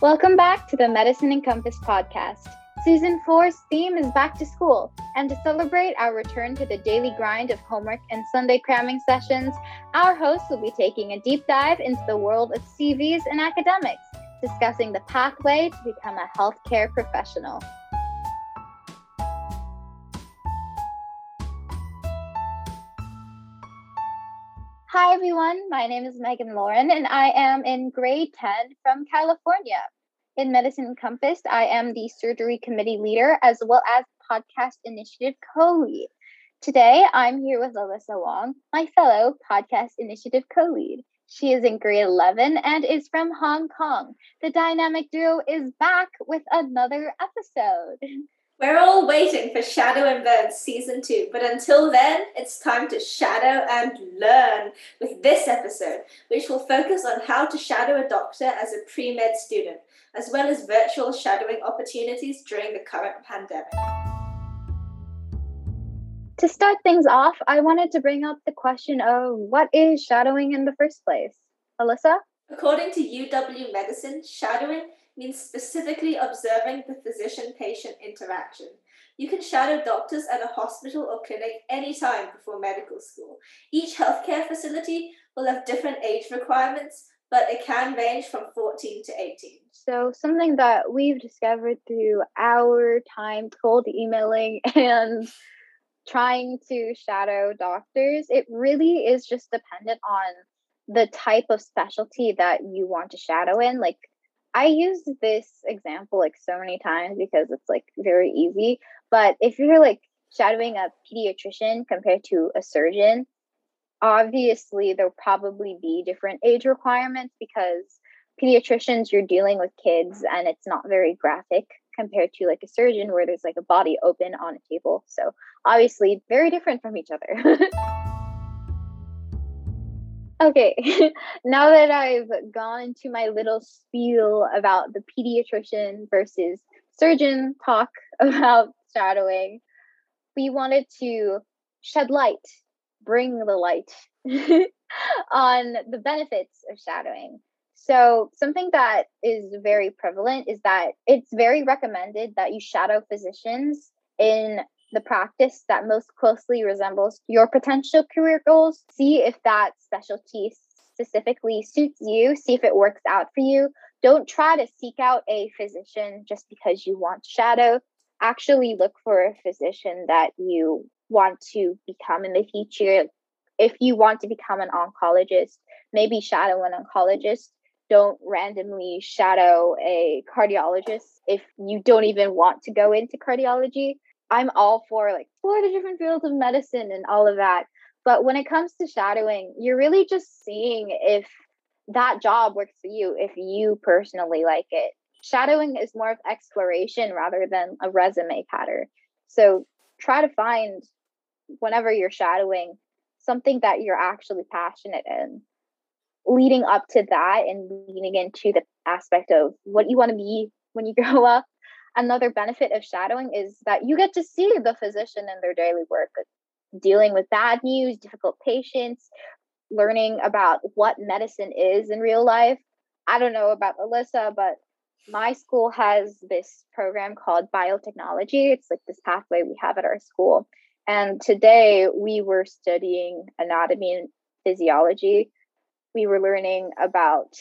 Welcome back to the Medicine Encompassed podcast. Season 4's theme is back to school, and to celebrate our return to the daily grind of homework and Sunday cramming sessions, our hosts will be taking a deep dive into the world of CVs and academics, discussing the pathway to become a healthcare professional. Hi, everyone. My name is Megan Lloren, and I am in grade 10 from California. In Medicine Encompassed, I am the surgery committee leader as well as podcast initiative co lead. Today, I'm here with Alyssa Wong, my fellow podcast initiative co lead. She is in grade 11 and is from Hong Kong. The dynamic duo is back with another episode. We're all waiting for Shadow and Bone season two, but until then, it's time to shadow and learn with this episode, which will focus on how to shadow a doctor as a pre med student, as well as virtual shadowing opportunities during the current pandemic. To start things off, I wanted to bring up the question of what is shadowing in the first place? Alyssa? According to UW Medicine, shadowing means specifically observing the physician patient interaction. You can shadow doctors at a hospital or clinic anytime before medical school. Each healthcare facility will have different age requirements, but it can range from 14 to 18. So, something that we've discovered through our time cold emailing and trying to shadow doctors, it really is just dependent on the type of specialty that you want to shadow in. Like, I use this example like so many times because it's like very easy. But if you're like shadowing a pediatrician compared to a surgeon, obviously there'll probably be different age requirements because pediatricians you're dealing with kids and it's not very graphic compared to like a surgeon where there's like a body open on a table. So obviously very different from each other. Okay, now that I've gone into my little spiel about the pediatrician versus surgeon talk about shadowing, we wanted to shed light, bring the light on the benefits of shadowing. So, something that is very prevalent is that it's very recommended that you shadow physicians in the practice that most closely resembles your potential career goals. See if that specialty specifically suits you, see if it works out for you. Don't try to seek out a physician just because you want to shadow. Actually, look for a physician that you want to become in the future. If you want to become an oncologist, maybe shadow an oncologist. Don't randomly shadow a cardiologist if you don't even want to go into cardiology I'm all for like explore the different fields of medicine and all of that. But when it comes to shadowing, you're really just seeing if that job works for you, if you personally like it. Shadowing is more of exploration rather than a resume pattern. So try to find whenever you're shadowing something that you're actually passionate in. Leading up to that and leaning into the aspect of what you want to be when you grow up another benefit of shadowing is that you get to see the physician in their daily work, dealing with bad news, difficult patients, learning about what medicine is in real life. I don't know about Alyssa, but my school has this program called biotechnology. It's like this pathway we have at our school. And today we were studying anatomy and physiology. We were learning about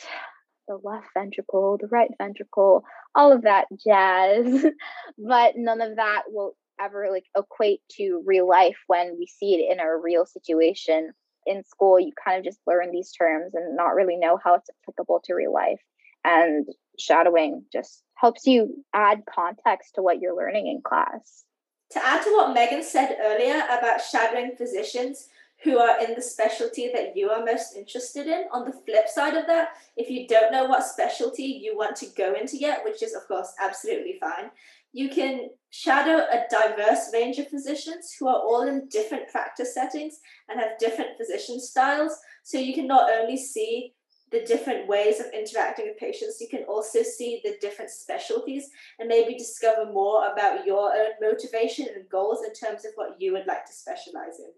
the left ventricle, the right ventricle, all of that jazz. but none of that will ever like equate to real life when we see it in a real situation. In school, you kind of just learn these terms and not really know how it's applicable to real life. And shadowing just helps you add context to what you're learning in class. To add to what Megan said earlier about shadowing physicians, who are in the specialty that you are most interested in. On the flip side of that, if you don't know what specialty you want to go into yet, which is, of course, absolutely fine, you can shadow a diverse range of physicians who are all in different practice settings and have different physician styles. So you can not only see the different ways of interacting with patients, you can also see the different specialties and maybe discover more about your own motivation and goals in terms of what you would like to specialize in.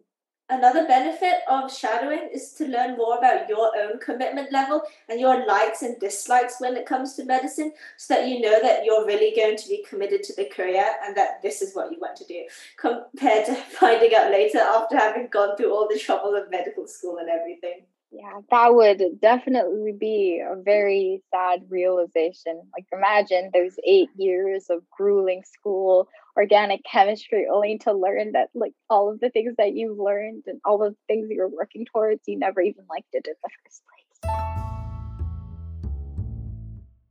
Another benefit of shadowing is to learn more about your own commitment level and your likes and dislikes when it comes to medicine so that you know that you're really going to be committed to the career and that this is what you want to do compared to finding out later after having gone through all the trouble of medical school and everything. Yeah, that would definitely be a very sad realization. Like, imagine those eight years of grueling school, organic chemistry, only to learn that, like, all of the things that you've learned and all of the things you're working towards, you never even liked it in the first place.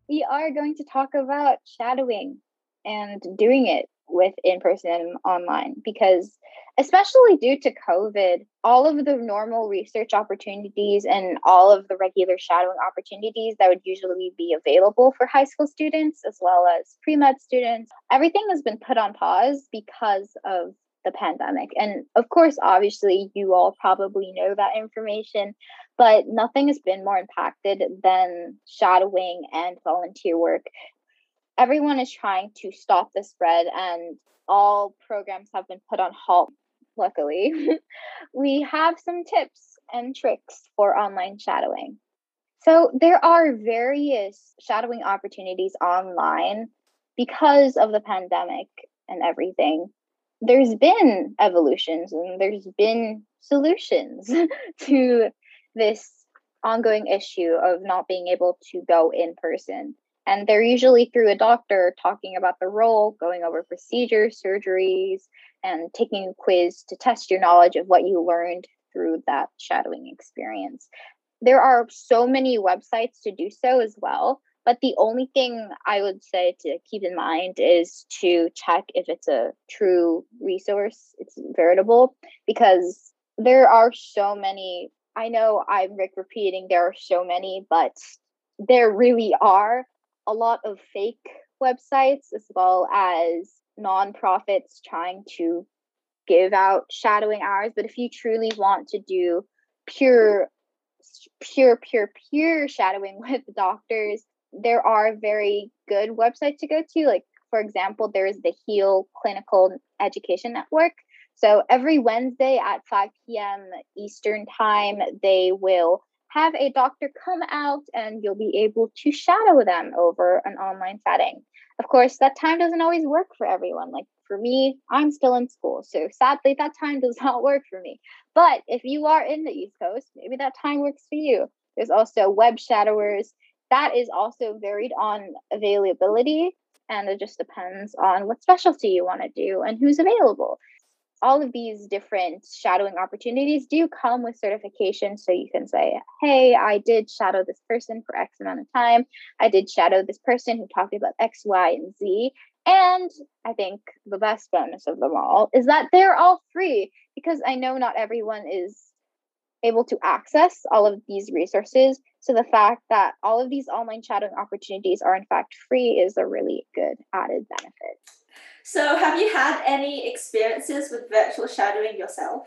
We are going to talk about shadowing and doing it with in person and online because especially due to covid all of the normal research opportunities and all of the regular shadowing opportunities that would usually be available for high school students as well as pre-med students everything has been put on pause because of the pandemic. And of course obviously you all probably know that information but nothing has been more impacted than shadowing and volunteer work. Everyone is trying to stop the spread and all programs have been put on halt luckily we have some tips and tricks for online shadowing. So there are various shadowing opportunities online because of the pandemic and everything. There's been evolutions and there's been solutions to this ongoing issue of not being able to go in person. And they're usually through a doctor talking about the role, going over procedures, surgeries, and taking a quiz to test your knowledge of what you learned through that shadowing experience. There are so many websites to do so as well. But the only thing I would say to keep in mind is to check if it's a true resource, it's veritable, because there are so many. I know I'm Rick repeating there are so many, but there really are a lot of fake websites as well as nonprofits trying to give out shadowing hours. But if you truly want to do pure, pure, pure, pure shadowing with doctors, there are very good websites to go to. Like, for example, there is the HEAL Clinical Education Network. So every Wednesday at 5 p.m. Eastern Time, they will have a doctor come out and you'll be able to shadow them over an online setting. Of course, that time doesn't always work for everyone. Like for me, I'm still in school. So sadly, that time does not work for me. But if you are in the East Coast, maybe that time works for you. There's also web shadowers. That is also varied on availability. And it just depends on what specialty you want to do and who's available all of these different shadowing opportunities do come with certification. So you can say, hey, I did shadow this person for X amount of time. I did shadow this person who talked about X, Y, and Z. And I think the best bonus of them all is that they're all free because I know not everyone is able to access all of these resources. So the fact that all of these online shadowing opportunities are in fact free is a really good added benefit. So, have you had any experiences with virtual shadowing yourself?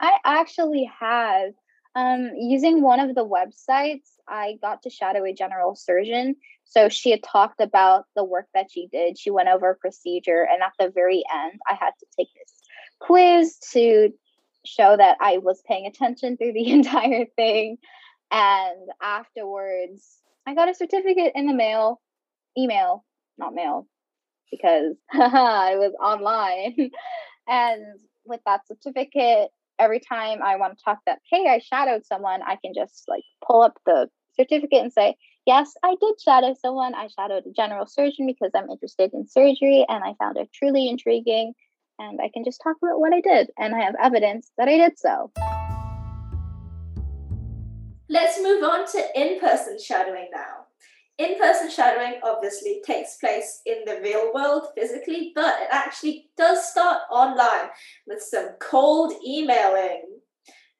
I actually have. Um, using one of the websites, I got to shadow a general surgeon. So she had talked about the work that she did. She went over a procedure, and at the very end, I had to take this quiz to show that I was paying attention through the entire thing. And afterwards, I got a certificate in the mail, email, not mail, because I was online. and with that certificate, every time I want to talk that, hey, I shadowed someone, I can just like pull up the certificate and say, yes, I did shadow someone. I shadowed a general surgeon because I'm interested in surgery and I found it truly intriguing. And I can just talk about what I did and I have evidence that I did so. Let's move on to in person shadowing now. In person shadowing obviously takes place in the real world physically, but it actually does start online with some cold emailing.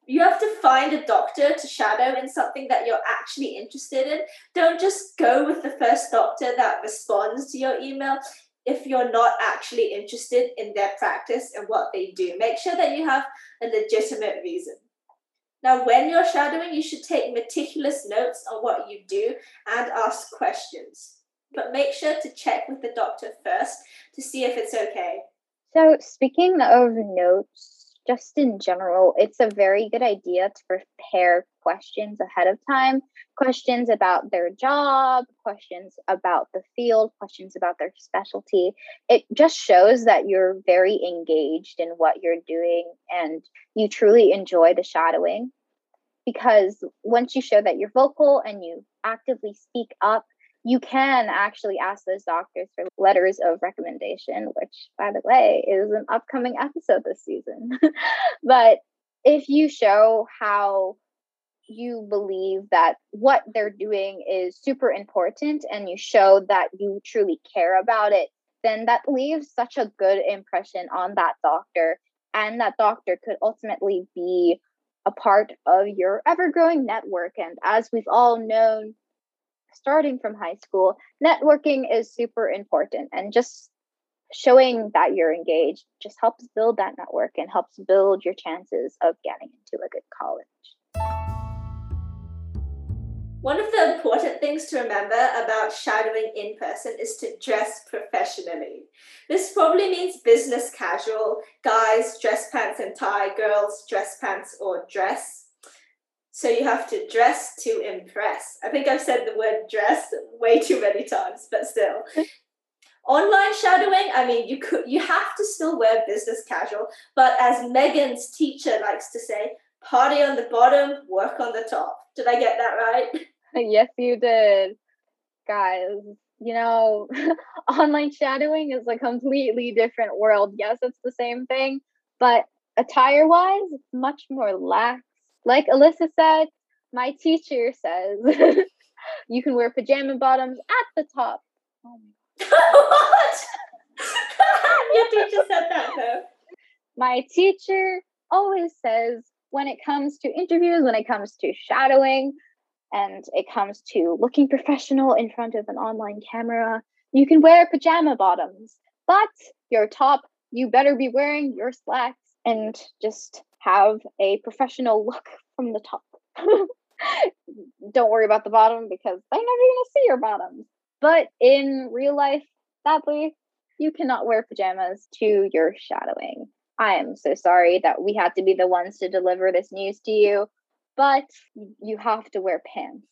You have to find a doctor to shadow in something that you're actually interested in. Don't just go with the first doctor that responds to your email if you're not actually interested in their practice and what they do. Make sure that you have a legitimate reason. Now, when you're shadowing, you should take meticulous notes on what you do and ask questions. But make sure to check with the doctor first to see if it's okay. So, speaking of notes, just in general, it's a very good idea to prepare questions ahead of time questions about their job, questions about the field, questions about their specialty. It just shows that you're very engaged in what you're doing and you truly enjoy the shadowing. Because once you show that you're vocal and you actively speak up, you can actually ask those doctors for letters of recommendation, which, by the way, is an upcoming episode this season. but if you show how you believe that what they're doing is super important and you show that you truly care about it, then that leaves such a good impression on that doctor. And that doctor could ultimately be a part of your ever growing network. And as we've all known, starting from high school, networking is super important. And just showing that you're engaged just helps build that network and helps build your chances of getting into a good college. One of the important things to remember about shadowing in person is to dress professionally. This probably means business casual, guys, dress pants and tie, girls, dress pants or dress. So you have to dress to impress. I think I've said the word dress way too many times, but still. Online shadowing, I mean, you could you have to still wear business casual, but as Megan's teacher likes to say, party on the bottom, work on the top. Did I get that right? yes, you did. Guys, you know, online shadowing is a completely different world. Yes, it's the same thing, but attire wise, it's much more lax like Alyssa said, my teacher says you can wear pajama bottoms at the top. Oh what? Your teacher said that though. My teacher always says when it comes to interviews, when it comes to shadowing, and it comes to looking professional in front of an online camera, you can wear pajama bottoms, but your top, you better be wearing your slacks and just have a professional look from the top. Don't worry about the bottom because they're never going to see your bottoms. But in real life, sadly, you cannot wear pajamas to your shadowing. I am so sorry that we had to be the ones to deliver this news to you, but you have to wear pants.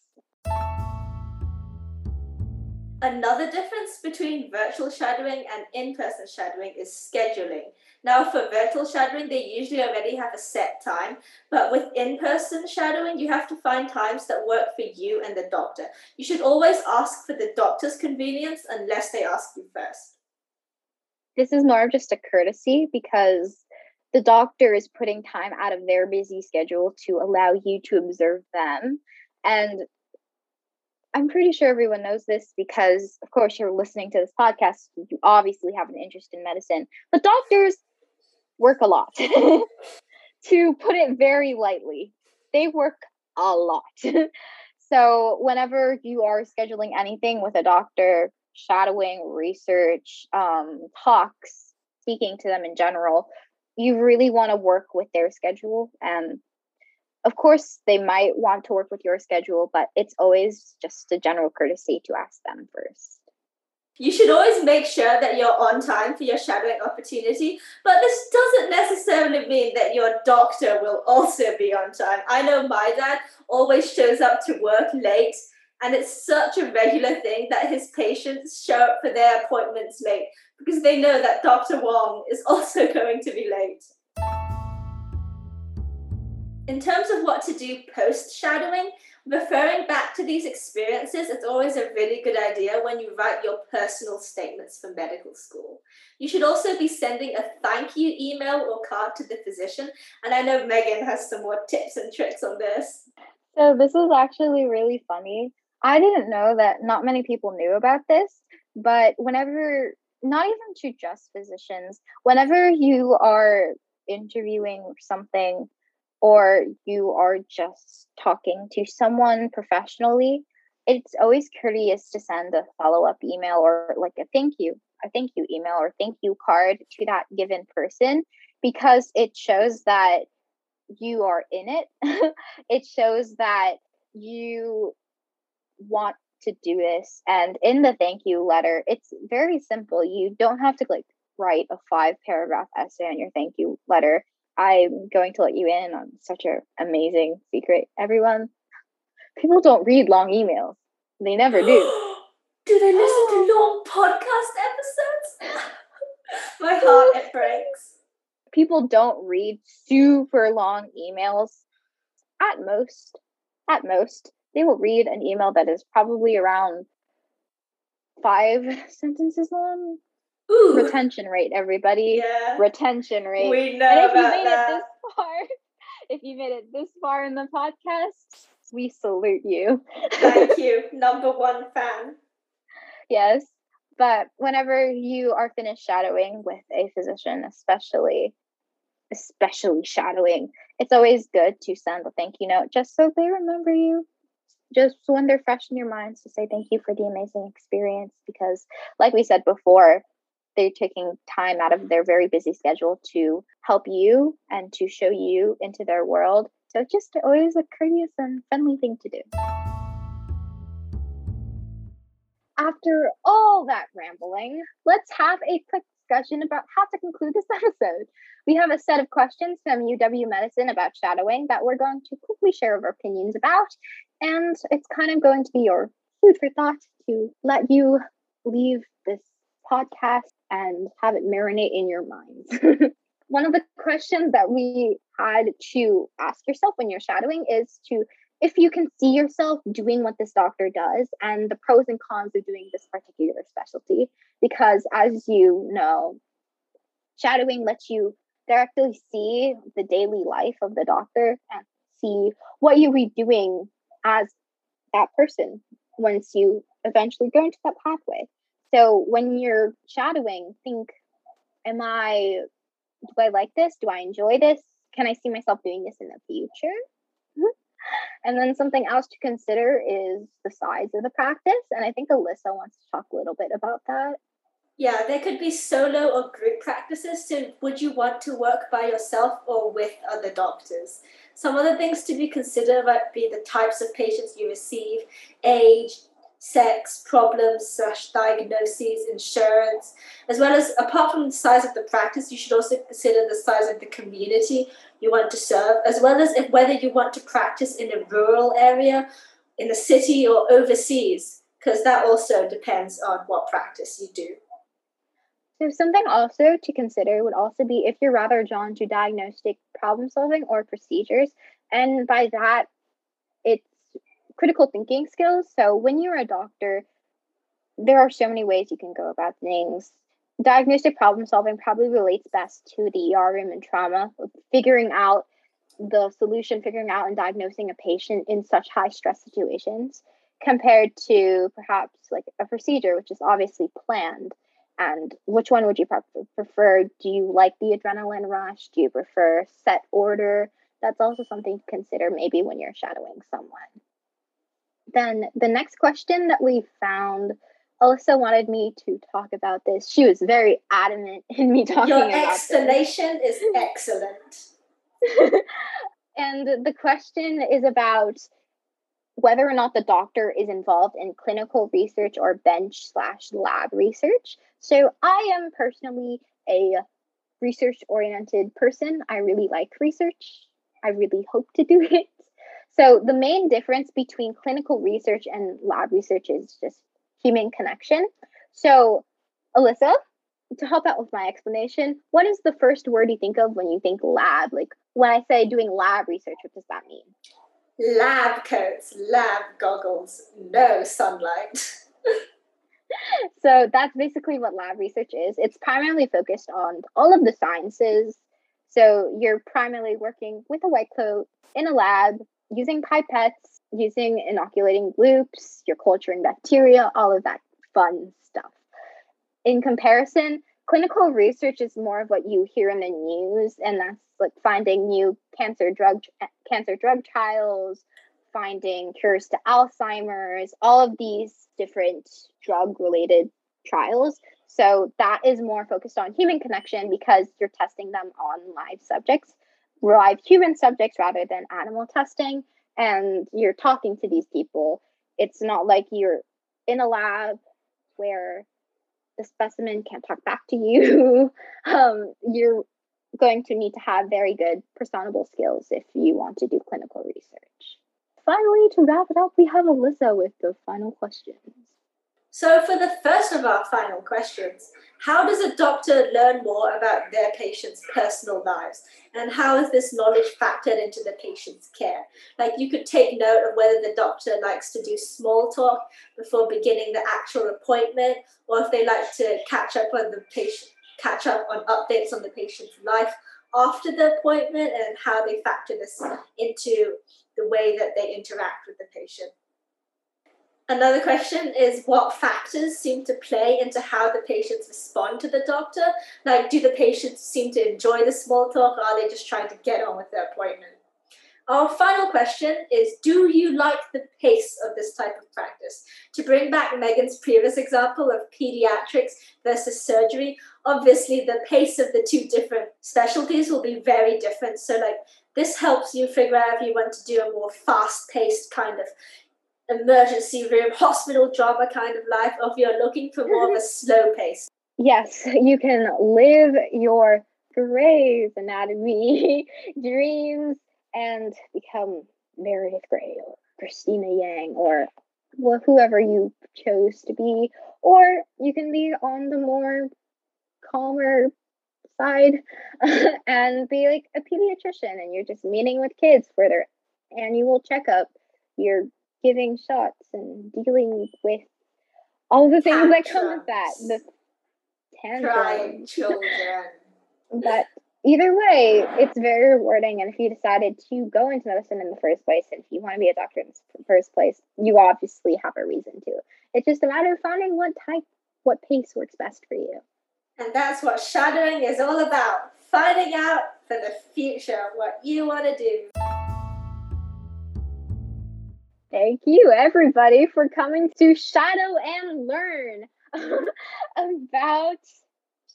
Another difference between virtual shadowing and in person shadowing is scheduling. Now, for virtual shadowing, they usually already have a set time, but with in person shadowing, you have to find times that work for you and the doctor. You should always ask for the doctor's convenience unless they ask you first. This is more of just a courtesy because the doctor is putting time out of their busy schedule to allow you to observe them. And I'm pretty sure everyone knows this because, of course, you're listening to this podcast. You obviously have an interest in medicine, but doctors work a lot. to put it very lightly, they work a lot. so, whenever you are scheduling anything with a doctor, shadowing, research, um, talks, speaking to them in general, you really want to work with their schedule and of course they might want to work with your schedule but it's always just a general courtesy to ask them first. You should always make sure that you're on time for your shadowing opportunity but this doesn't necessarily mean that your doctor will also be on time. I know my dad always shows up to work late and it's such a regular thing that his patients show up for their appointments late because they know that dr wong is also going to be late in terms of what to do post shadowing, referring back to these experiences is always a really good idea when you write your personal statements for medical school. You should also be sending a thank you email or card to the physician, and I know Megan has some more tips and tricks on this. So, this is actually really funny. I didn't know that not many people knew about this, but whenever, not even to just physicians, whenever you are interviewing something or you are just talking to someone professionally, it's always courteous to send a follow up email or like a thank you, a thank you email or thank you card to that given person because it shows that you are in it. it shows that you want to do this. And in the thank you letter, it's very simple. You don't have to like write a five paragraph essay on your thank you letter I'm going to let you in on such an amazing secret, everyone. People don't read long emails. They never do. do they listen to long podcast episodes? My heart it breaks. People don't read super long emails. At most, at most, they will read an email that is probably around five sentences long. Ooh. Retention rate, everybody. Yeah. Retention rate. We know and if you made that. it this far, if you made it this far in the podcast, we salute you. Thank you. Number one fan. Yes. But whenever you are finished shadowing with a physician, especially especially shadowing, it's always good to send a thank you note just so they remember you. Just when they're fresh in your minds to say thank you for the amazing experience. Because, like we said before, they're taking time out of their very busy schedule to help you and to show you into their world. So, just always a courteous and friendly thing to do after all that rambling, let's have a quick discussion about how to conclude this episode. We have a set of questions from UW Medicine about shadowing that we're going to quickly share our opinions about. And it's kind of going to be your food for thought to let you leave this podcast and have it marinate in your mind. One of the questions that we had to ask yourself when you're shadowing is to if you can see yourself doing what this doctor does and the pros and cons of doing this particular specialty because as you know shadowing lets you directly see the daily life of the doctor and see what you'll be doing as that person once you eventually go into that pathway so when you're shadowing think am i do i like this do i enjoy this can i see myself doing this in the future and then something else to consider is the size of the practice. And I think Alyssa wants to talk a little bit about that. Yeah, there could be solo or group practices. So, would you want to work by yourself or with other doctors? Some other things to be considered might be the types of patients you receive, age, sex, problems slash diagnoses, insurance, as well as apart from the size of the practice, you should also consider the size of the community you want to serve, as well as if whether you want to practice in a rural area, in the city, or overseas, because that also depends on what practice you do. So something also to consider would also be if you're rather drawn to diagnostic problem solving or procedures, and by that, critical thinking skills. So when you're a doctor, there are so many ways you can go about things. Diagnostic problem solving probably relates best to the ER room and trauma, figuring out the solution, figuring out and diagnosing a patient in such high stress situations compared to perhaps like a procedure, which is obviously planned. And which one would you prefer? Do you like the adrenaline rush? Do you prefer set order? That's also something to consider maybe when you're shadowing someone. Then the next question that we found, Alyssa wanted me to talk about this. She was very adamant in me talking Your explanation is excellent. and the question is about whether or not the doctor is involved in clinical research or bench slash lab research. So I am personally a research oriented person. I really like research. I really hope to do it. So the main difference between clinical research and lab research is just human connection. So, Alyssa, to help out with my explanation, what is the first word you think of when you think lab? Like when I say doing lab research, what does that mean? Lab coats, lab goggles, no sunlight. so that's basically what lab research is. It's primarily focused on all of the sciences. So you're primarily working with a white coat in a lab using pipettes, using inoculating loops, you're culturing bacteria, all of that fun stuff. In comparison, clinical research is more of what you hear in the news, and that's like finding new cancer drug cancer drug trials, finding cures to Alzheimer's, all of these different drug related trials. So that is more focused on human connection because you're testing them on live subjects live human subjects rather than animal testing and you're talking to these people it's not like you're in a lab where the specimen can't talk back to you um, you're going to need to have very good personable skills if you want to do clinical research. Finally, to wrap it up, we have Alyssa with the final questions. So, for the first of our final questions, how does a doctor learn more about their patients' personal lives? And how is this knowledge factored into the patient's care? Like, you could take note of whether the doctor likes to do small talk before beginning the actual appointment, or if they like to catch up on the patient, catch up on updates on the patient's life after the appointment, and how they factor this into the way that they interact with the patient. Another question is what factors seem to play into how the patients respond to the doctor? Like, do the patients seem to enjoy the small talk or are they just trying to get on with their appointment? Our final question is Do you like the pace of this type of practice? To bring back Megan's previous example of pediatrics versus surgery, obviously the pace of the two different specialties will be very different. So, like, this helps you figure out if you want to do a more fast paced kind of emergency room, hospital drama kind of life, or if you're looking for more of a mm-hmm. slow pace. Yes, you can live your Grey's Anatomy dreams and become Meredith Grey or Cristina Yang or whoever you chose to be, or you can be on the more calmer side and be like a pediatrician and you're just meeting with kids for their annual checkup. You're giving shots and dealing with all the things Tantrums. that come with that. The tantrums. children. but either way, it's very rewarding. And if you decided to go into medicine in the first place, and if you want to be a doctor in the first place, you obviously have a reason to. It's just a matter of finding what type, what pace works best for you. And that's what shadowing is all about finding out for the future what you want to do. Thank you, everybody, for coming to Shadow and Learn about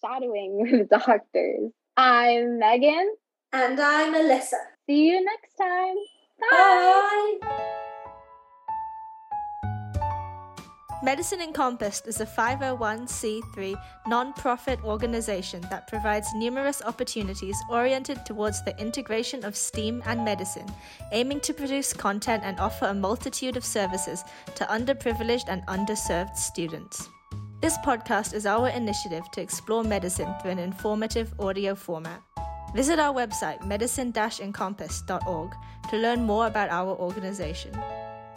shadowing with doctors. I'm Megan. And I'm Alyssa. See you next time. Bye. Bye. Medicine Encompassed is a 501c3 non-profit organization that provides numerous opportunities oriented towards the integration of STEAM and medicine, aiming to produce content and offer a multitude of services to underprivileged and underserved students. This podcast is our initiative to explore medicine through an informative audio format. Visit our website, medicine-encompass.org, to learn more about our organization.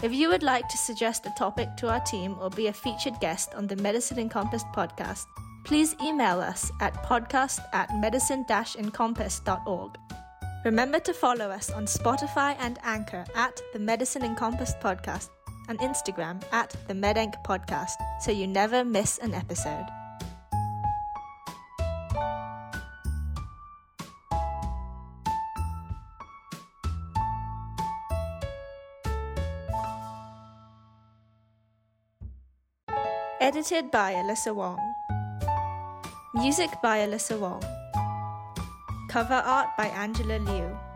If you would like to suggest a topic to our team or be a featured guest on the Medicine Encompassed podcast, please email us at podcast at medicine encompass.org. Remember to follow us on Spotify and Anchor at the Medicine Encompassed podcast and Instagram at the MedEnc podcast so you never miss an episode. Edited by Alyssa Wong. Music by Alyssa Wong. Cover art by Angela Liu.